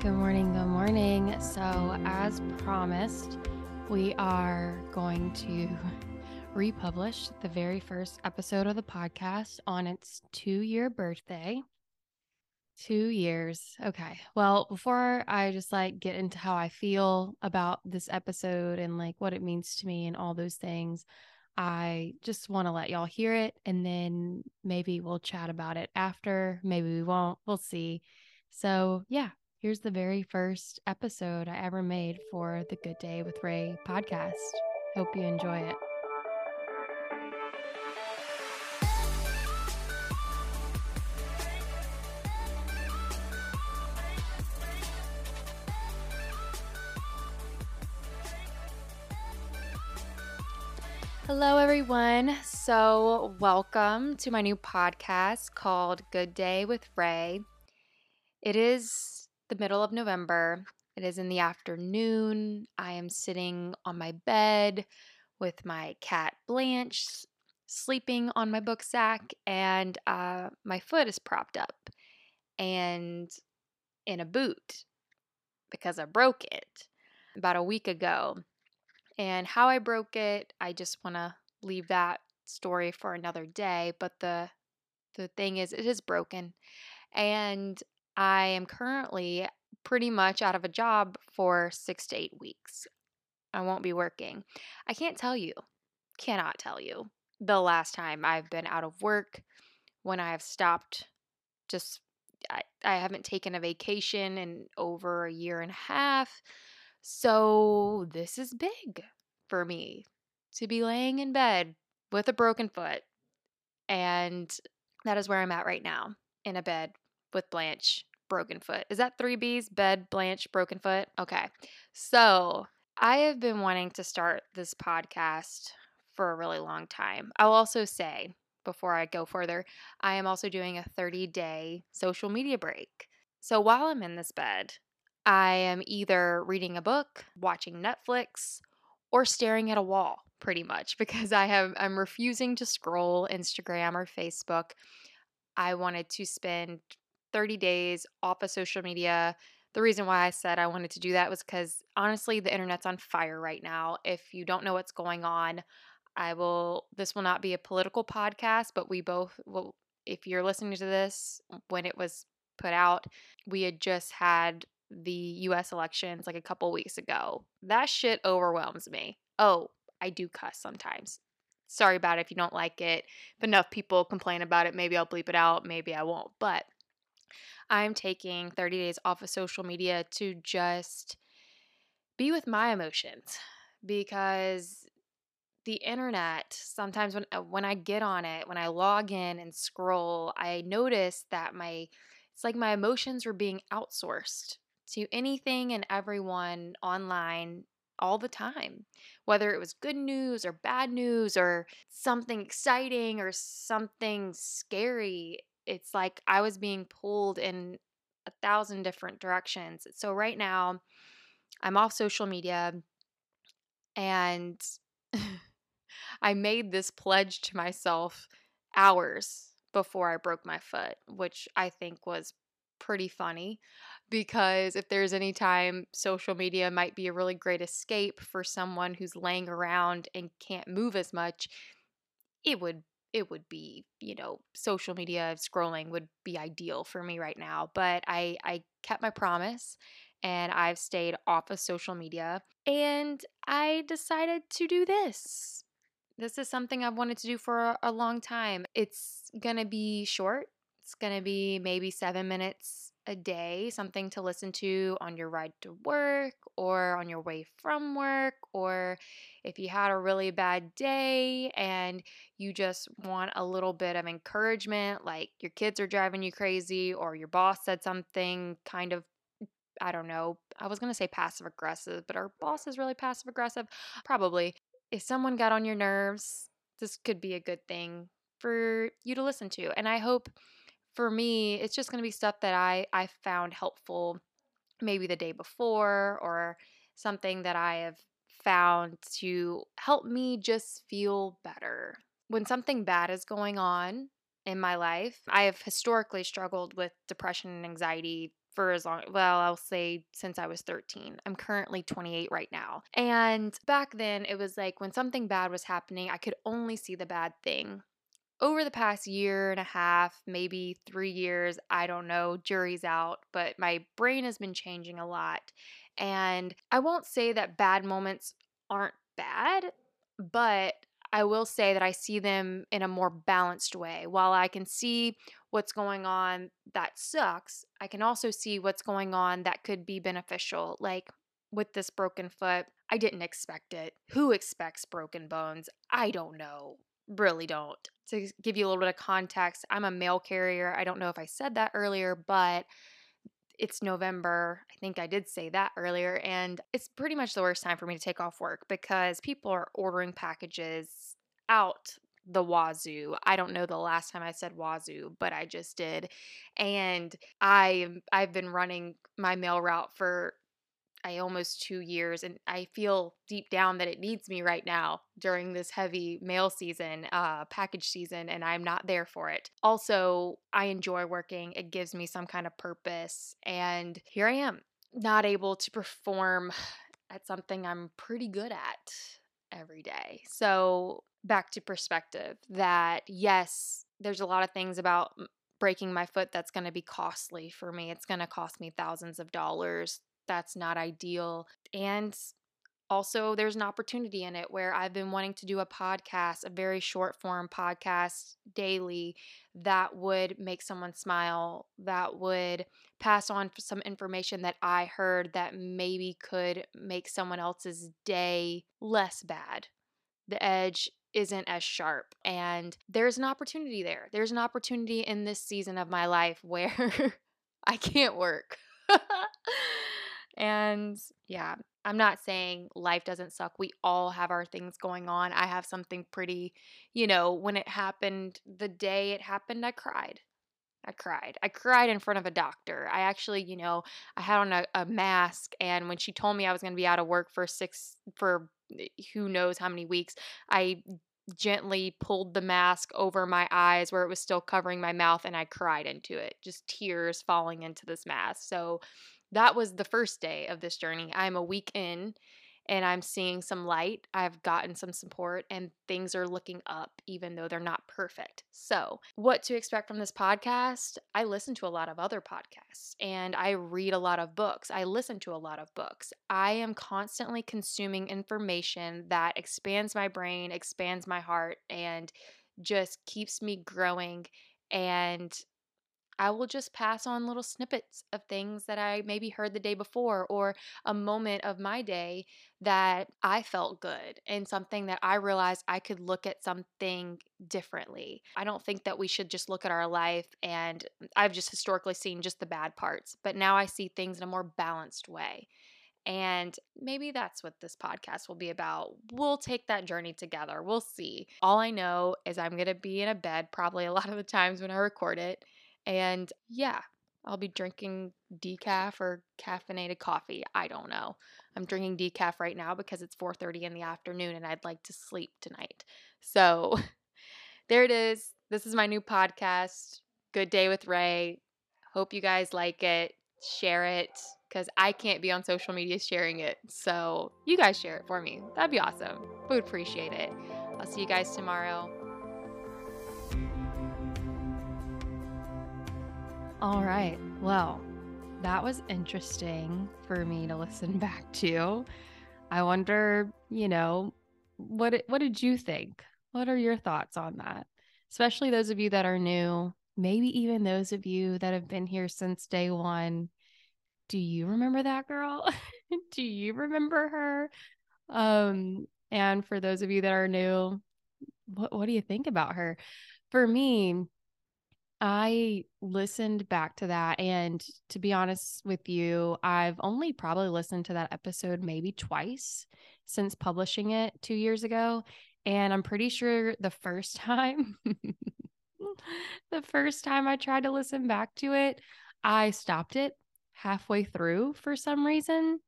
Good morning, good morning. So, as promised, we are going to republish the very first episode of the podcast on its two year birthday. Two years. Okay. Well, before I just like get into how I feel about this episode and like what it means to me and all those things, I just want to let y'all hear it and then maybe we'll chat about it after. Maybe we won't. We'll see. So, yeah, here's the very first episode I ever made for the Good Day with Ray podcast. Hope you enjoy it. Hello, everyone. So, welcome to my new podcast called Good Day with Ray. It is the middle of November. It is in the afternoon. I am sitting on my bed with my cat Blanche sleeping on my book sack, and uh, my foot is propped up and in a boot because I broke it about a week ago. And how I broke it, I just want to leave that story for another day, but the the thing is it is broken. And I am currently pretty much out of a job for 6 to 8 weeks. I won't be working. I can't tell you. Cannot tell you the last time I've been out of work when I have stopped just I, I haven't taken a vacation in over a year and a half. So this is big for me to be laying in bed with a broken foot. And that is where I'm at right now in a bed with Blanche, broken foot. Is that three B's? Bed, Blanche, broken foot? Okay. So I have been wanting to start this podcast for a really long time. I'll also say, before I go further, I am also doing a 30 day social media break. So while I'm in this bed, I am either reading a book, watching Netflix, or staring at a wall pretty much because I have I'm refusing to scroll Instagram or Facebook. I wanted to spend 30 days off of social media. The reason why I said I wanted to do that was cuz honestly the internet's on fire right now. If you don't know what's going on, I will this will not be a political podcast, but we both will if you're listening to this when it was put out, we had just had the US elections like a couple weeks ago. That shit overwhelms me. Oh, I do cuss sometimes. Sorry about it if you don't like it. If enough people complain about it, maybe I'll bleep it out, maybe I won't. But I'm taking 30 days off of social media to just be with my emotions because the internet sometimes when uh, when I get on it, when I log in and scroll, I notice that my it's like my emotions are being outsourced to anything and everyone online all the time, whether it was good news or bad news or something exciting or something scary. It's like I was being pulled in a thousand different directions. So, right now, I'm off social media and I made this pledge to myself hours before I broke my foot, which I think was pretty funny because if there's any time social media might be a really great escape for someone who's laying around and can't move as much, it would it would be, you know, social media scrolling would be ideal for me right now, but I I kept my promise and I've stayed off of social media and I decided to do this. This is something I've wanted to do for a long time. It's to be short. It's to be maybe 7 minutes a day, something to listen to on your ride to work or on your way from work, or if you had a really bad day and you just want a little bit of encouragement, like your kids are driving you crazy or your boss said something kind of I don't know. I was going to say passive aggressive, but our boss is really passive aggressive. Probably. If someone got on your nerves, this could be a good thing for you to listen to. And I hope for me, it's just going to be stuff that I I found helpful maybe the day before or something that I have found to help me just feel better. When something bad is going on in my life, I have historically struggled with depression and anxiety for as long, well, I'll say since I was 13. I'm currently 28 right now. And back then, it was like when something bad was happening, I could only see the bad thing. Over the past year and a half, maybe three years, I don't know, jury's out, but my brain has been changing a lot. And I won't say that bad moments aren't bad, but I will say that I see them in a more balanced way. While I can see what's going on that sucks, I can also see what's going on that could be beneficial. Like with this broken foot, I didn't expect it. Who expects broken bones? I don't know. Really don't. To give you a little bit of context, I'm a mail carrier. I don't know if I said that earlier, but it's November. I think I did say that earlier. And it's pretty much the worst time for me to take off work because people are ordering packages out the wazoo. I don't know the last time I said wazoo, but I just did. And I I've been running my mail route for I almost two years, and I feel deep down that it needs me right now during this heavy mail season, uh, package season, and I'm not there for it. Also, I enjoy working, it gives me some kind of purpose, and here I am, not able to perform at something I'm pretty good at every day. So, back to perspective that yes, there's a lot of things about breaking my foot that's going to be costly for me. It's going to cost me thousands of dollars that's not ideal. And also, there's an opportunity in it where I've been wanting to do a podcast, a very short form podcast daily that would make someone smile, that would pass on some information that I heard that maybe could make someone else's day less bad. The edge isn't as sharp. And there's an opportunity there. There's an opportunity in this season of my life where I can't work. And yeah, I'm not saying life doesn't suck. We all have our things going on. I have something pretty, you know, when it happened, the day it happened, I cried. I cried. I cried in front of a doctor. I actually, you know, I had on a, a mask, and when she told me I was going to be out of work for six, for eh, who knows how many weeks, I gently pulled the mask over my eyes where it was still covering my mouth, and I cried into it, just tears falling into this mask. So, that was the first day of this journey. I'm a week in and I'm seeing some light. I've gotten some support and things are looking up, even though they're not perfect. So, what to expect from this podcast? I listen to a lot of other podcasts and I read a lot of books. I listen to a lot of books. I am constantly consuming information that expands my brain, expands my heart, and just keeps me growing and I will just pass on little snippets of things that I maybe heard the day before or a moment of my day that I felt good and something that I realized I could look at something differently. I don't think that we should just look at our life and I've just historically seen just the bad parts, but now I see things in a more balanced way. And maybe that's what this podcast will be about. We'll take that journey together. We'll see. All I know is I'm going to be in a bed probably a lot of the times when I record it and yeah, I'll be drinking decaf or caffeinated coffee. I don't know. I'm drinking decaf right now because it's 4:30 in the afternoon and I'd like to sleep tonight. So there it is. This is my new podcast, Good Day with Ray. Hope you guys like it. Share it because I can't be on social media sharing it. So you guys share it for me. That'd be awesome. We would appreciate it. I'll see you guys tomorrow. All right. Well, that was interesting for me to listen back to. I wonder, you know, what what did you think? What are your thoughts on that? Especially those of you that are new, maybe even those of you that have been here since day 1. Do you remember that girl? do you remember her? Um and for those of you that are new, what what do you think about her? For me, I listened back to that. And to be honest with you, I've only probably listened to that episode maybe twice since publishing it two years ago. And I'm pretty sure the first time, the first time I tried to listen back to it, I stopped it halfway through for some reason.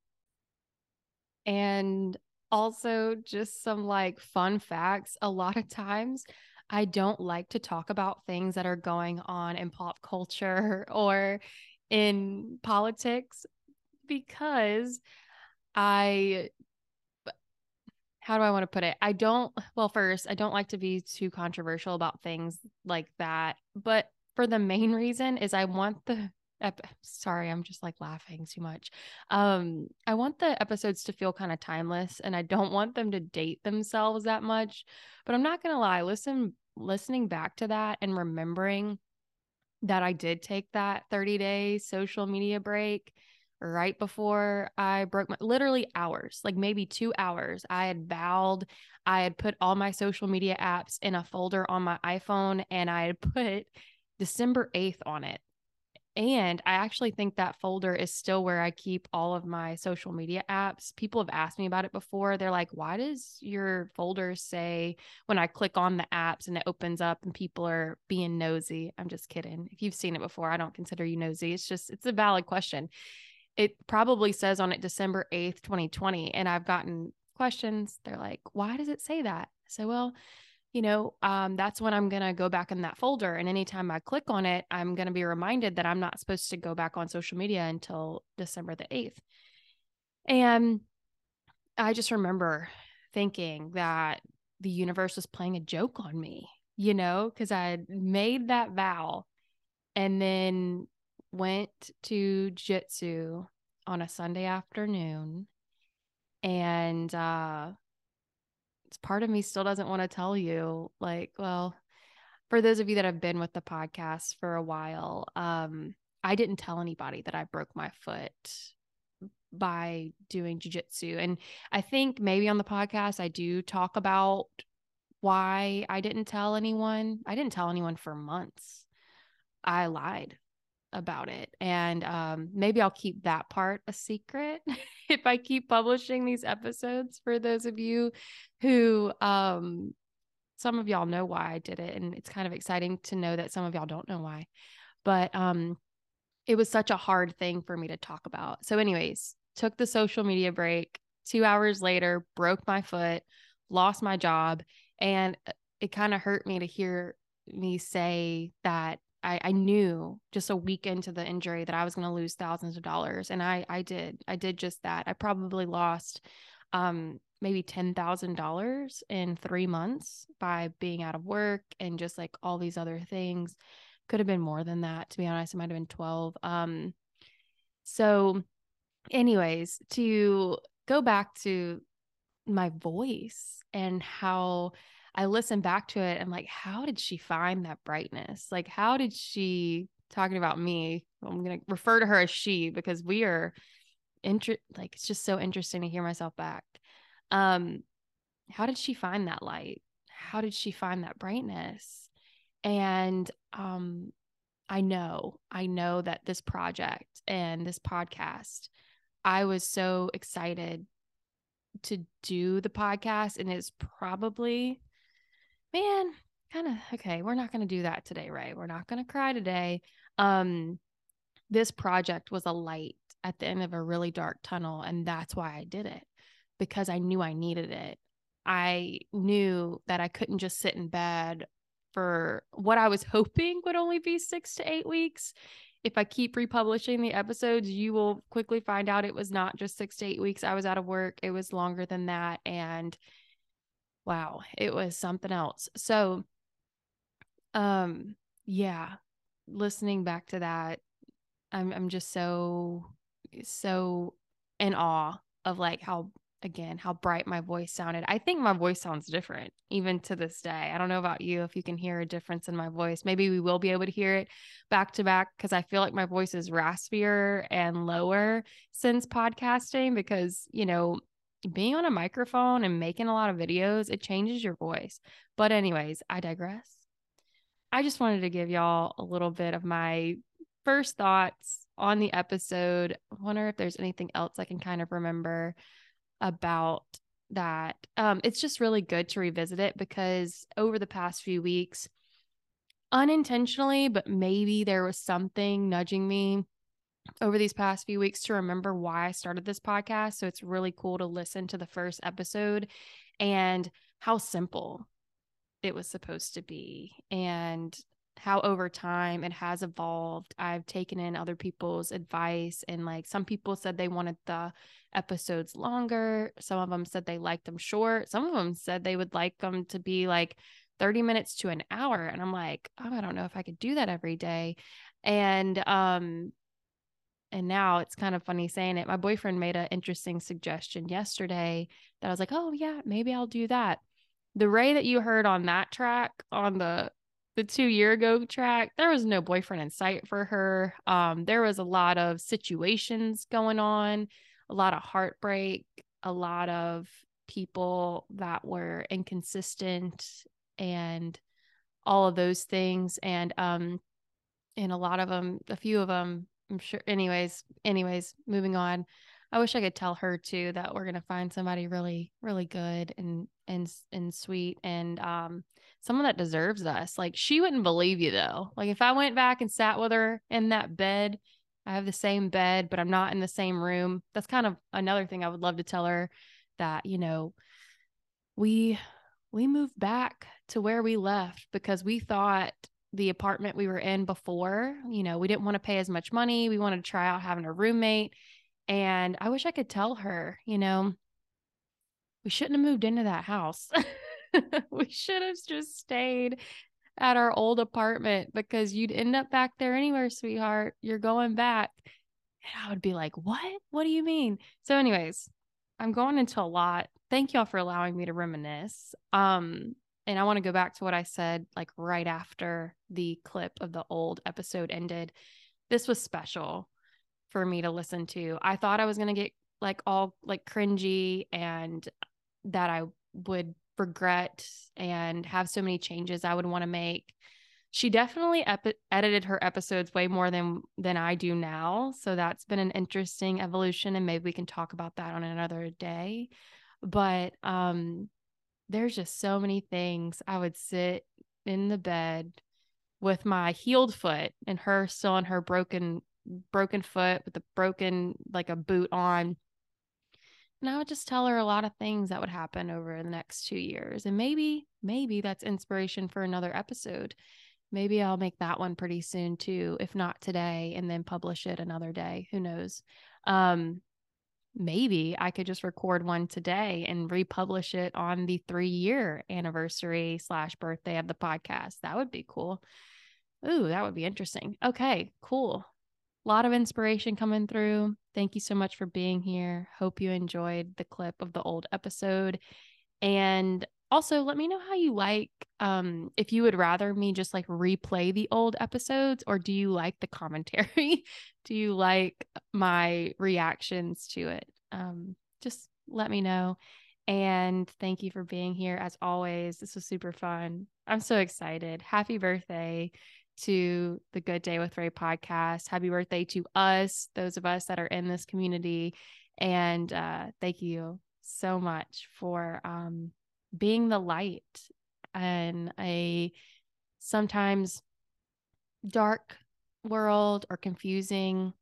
And also, just some like fun facts. A lot of times, I don't like to talk about things that are going on in pop culture or in politics because I how do I want to put it? I don't, well, first, I don't like to be too controversial about things like that. But for the main reason is I want the, ep- sorry, I'm just like laughing too much. Um, I want the episodes to feel kind of timeless and I don't want them to date themselves that much. But I'm not to lie, listen, listening back to that and remembering that I did take that 30 day social media break right before I broke my literally hours, like maybe two hours. I had vowed, I had put all my social media apps in a folder on my iPhone and I had put December 8th on it. And I actually think that folder is still where I keep all of my social media apps. People have asked me about it before. They're like, why does your folder say when I click on the apps and it opens up and people are being nosy? I'm just kidding. If you've seen it before, I don't consider you nosy. It's just, it's a valid question it probably says on it December 8th, 2020. And I've gotten questions. They're like, why does it say that? So, well, you know, um, that's when I'm going to go back in that folder. And anytime I click on it, I'm going to be reminded that I'm not supposed to go back on social media until December the 8th. And I just remember thinking that the universe was playing a joke on me, you know, because I made that vow. And then went to jitsu on a Sunday afternoon and uh part of me still doesn't want to tell you like well for those of you that have been with the podcast for a while um I didn't tell anybody that I broke my foot by doing jujitsu. And I think maybe on the podcast, I do talk about why I didn't tell anyone. I didn't tell anyone for months. I lied about it. And um, maybe I'll keep that part a secret if I keep publishing these episodes for those of you who, um, some of y'all know why I did it. And it's kind of exciting to know that some of y'all don't know why. But um, it was such a hard thing for me to talk about. So, anyways, took the social media break. Two hours later, broke my foot, lost my job. And uh, it kind of hurt me to hear me say that I, I knew just a week into the injury that I was going to lose thousands of dollars. And I, I did, I did just that. I probably lost, um, maybe $10,000 in three months by being out of work and just like all these other things. Could have been more than that, to be honest. It might have been 12. Um, so anyways, to go back to my voice and how I listen back to it and like, how did she find that brightness? Like, how did she talking about me? I'm gonna refer to her as she because we are inter like it's just so interesting to hear myself back. Um, how did she find that light? How did she find that brightness? And um, I know, I know that this project and this podcast, I was so excited to do the podcast, and it's probably man, kind of okay, we're not going to do that today, Ray. We're not going to cry today. Um this project was a light at the end of a really dark tunnel and that's why I did it because I knew I needed it. I knew that I couldn't just sit in bed for what I was hoping would only be 6 to 8 weeks. If I keep republishing the episodes, you will quickly find out it was not just 6 to 8 weeks I was out of work. It was longer than that and wow, it was something else. So, um, yeah, listening back to that, I'm I'm just so so in awe of like how again how bright my voice sounded. I think my voice sounds different even to this day. I don't know about you if you can hear a difference in my voice. Maybe we will be able to hear it back to back because I feel like my voice is raspier and lower since podcasting because, you know, being on a microphone and making a lot of videos, it changes your voice. But, anyways, I digress. I just wanted to give y'all a little bit of my first thoughts on the episode. I wonder if there's anything else I can kind of remember about that. Um, it's just really good to revisit it because over the past few weeks, unintentionally, but maybe there was something nudging me over these past few weeks to remember why I started this podcast. So it's really cool to listen to the first episode and how simple it was supposed to be. And how over time it has evolved. I've taken in other people's advice, and like some people said they wanted the episodes longer. Some of them said they liked them short. Some of them said they would like them to be like 30 minutes to an hour. And I'm like, oh, I don't know if I could do that every day. And, um, and now it's kind of funny saying it. My boyfriend made an interesting suggestion yesterday that I was like, oh, yeah, maybe I'll do that. The Ray that you heard on that track, on the the two year ago track, there was no boyfriend in sight for her. Um, there was a lot of situations going on, a lot of heartbreak, a lot of people that were inconsistent and all of those things. And um, and a lot of them, a few of them, I'm sure. Anyways, anyways, moving on. I wish I could tell her too that we're gonna find somebody really, really good and and and sweet and um someone that deserves us. Like she wouldn't believe you though. Like if I went back and sat with her in that bed, I have the same bed, but I'm not in the same room. That's kind of another thing I would love to tell her that, you know, we we moved back to where we left because we thought the apartment we were in before, you know, we didn't want to pay as much money. We wanted to try out having a roommate. And I wish I could tell her, you know, we shouldn't have moved into that house. we should have just stayed at our old apartment because you'd end up back there anywhere, sweetheart. You're going back. And I would be like, what? What do you mean? So, anyways, I'm going into a lot. Thank y'all for allowing me to reminisce. Um, and I want to go back to what I said like right after the clip of the old episode ended. This was special for me to listen to. I thought I was going to get like all like cringy and that I would regret and have so many changes I would want to make. She definitely ep- edited her episodes way more than than I do now, so that's been an interesting evolution and maybe we can talk about that on another day. But um there's just so many things I would sit in the bed with my healed foot and her still on her broken broken foot with a broken like a boot on and I would just tell her a lot of things that would happen over the next two years. And maybe, maybe that's inspiration for another episode. Maybe I'll make that one pretty soon too, if not today, and then publish it another day. Who knows? Um, maybe I could just record one today and republish it on the three year anniversary slash birthday of the podcast. That would be cool. Ooh, that would be interesting. Okay, cool. A lot of inspiration coming through. Thank you so much for being here. Hope you enjoyed the clip of the old episode. And also let me know how you like um if you would rather me just like replay the old episodes or do you like the commentary? do you like my reactions to it? Um just let me know. And thank you for being here as always. This was super fun. I'm so excited. Happy birthday to the Good Day with Ray podcast. Happy birthday to us, those of us that are in this community. And uh, thank you so much for um, being the light in a sometimes dark world or confusing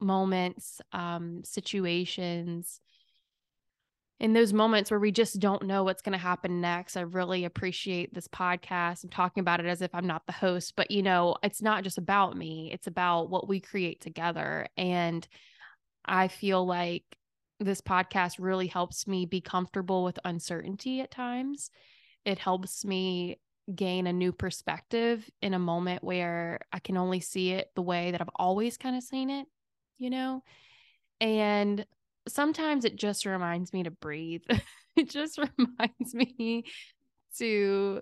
moments, um, situations in those moments where we just don't know what's going to happen next, I really appreciate this podcast. I'm talking about it as if I'm not the host, but you know, it's not just about me, it's about what we create together. And I feel like this podcast really helps me be comfortable with uncertainty at times. It helps me gain a new perspective in a moment where I can only see it the way that I've always kind of seen it, you know? And sometimes it just reminds me to breathe. it just reminds me to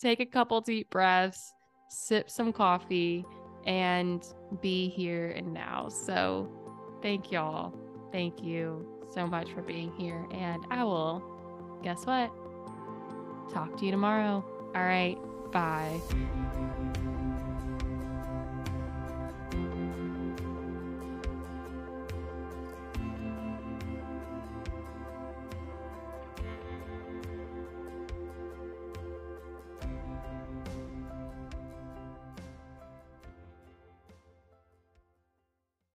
take a couple deep breaths, sip some coffee, and be here and now. So, thank y'all. Thank you so much for being here. And I will, guess what? Talk to you tomorrow. All right. Bye.